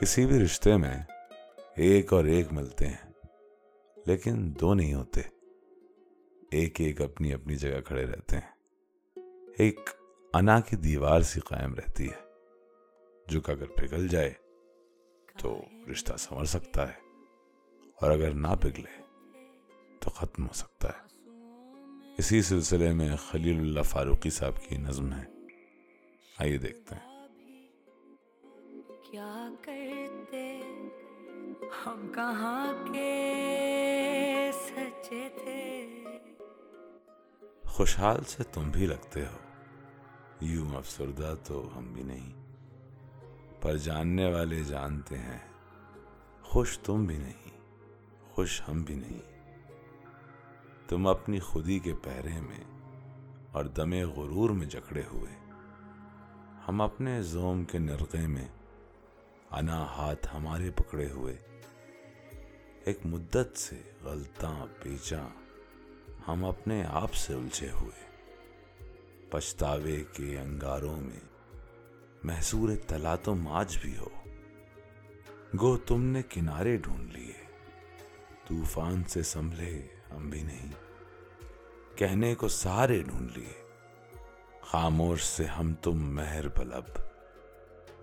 کسی بھی رشتے میں ایک اور ایک ملتے ہیں، لیکن دو نہیں ہوتے۔ ایک ایک اپنی اپنی جگہ کھڑے رہتے ہیں۔ ایک انا کی دیوار سی قائم رہتی ہے، جو کہ اگر پگھل جائے تو رشتہ سنور سکتا ہے، اور اگر نہ پگھلے تو ختم ہو سکتا ہے۔ اسی سلسلے میں خلیل اللہ فاروقی صاحب کی نظم ہے۔ آئیے دیکھتے ہیں۔ کیا کرتے؟ ہم کہاں کے سچے تھے؟ خوشحال سے تم بھی لگتے ہو۔ یوں افسردہ تو ہم بھی نہیں، پر جاننے والے جانتے ہیں۔ خوش تم بھی نہیں، خوش ہم بھی نہیں۔ تم اپنی خودی کے پہرے میں اور دم غرور میں جکڑے ہوئے۔ ہم اپنے زوم کے نرقے میں انا ہاتھ ہمارے پکڑے ہوئے۔ ایک مدت سے غلطاں پیچا ہم اپنے آپ سے الجھے ہوئے۔ پچھتاوے کے انگاروں میں محصور تلا تم آج بھی ہو۔ گو تم نے کنارے ڈھونڈ لیے۔ طوفان سے سنبھلے ہم بھی نہیں۔ کہنے کو سارے ڈھونڈ لیے۔ خاموش سے ہم تم مہر بلب۔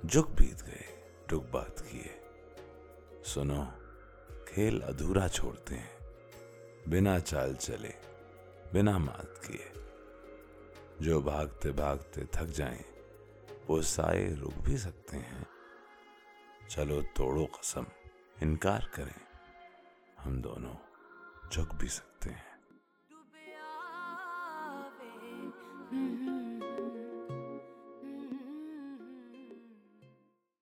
جگ بیت گئے۔ ڈگ بات کیے سنو، کھیل ادھورا چھوڑتے ہیں، بنا چال چلے، بنا مات کیے۔ جو بھاگتے بھاگتے تھک جائیں، وہ سائے رک بھی سکتے ہیں۔ چلو توڑو قسم، انکار کریں۔ ہم دونوں جھک بھی سکتے ہیں۔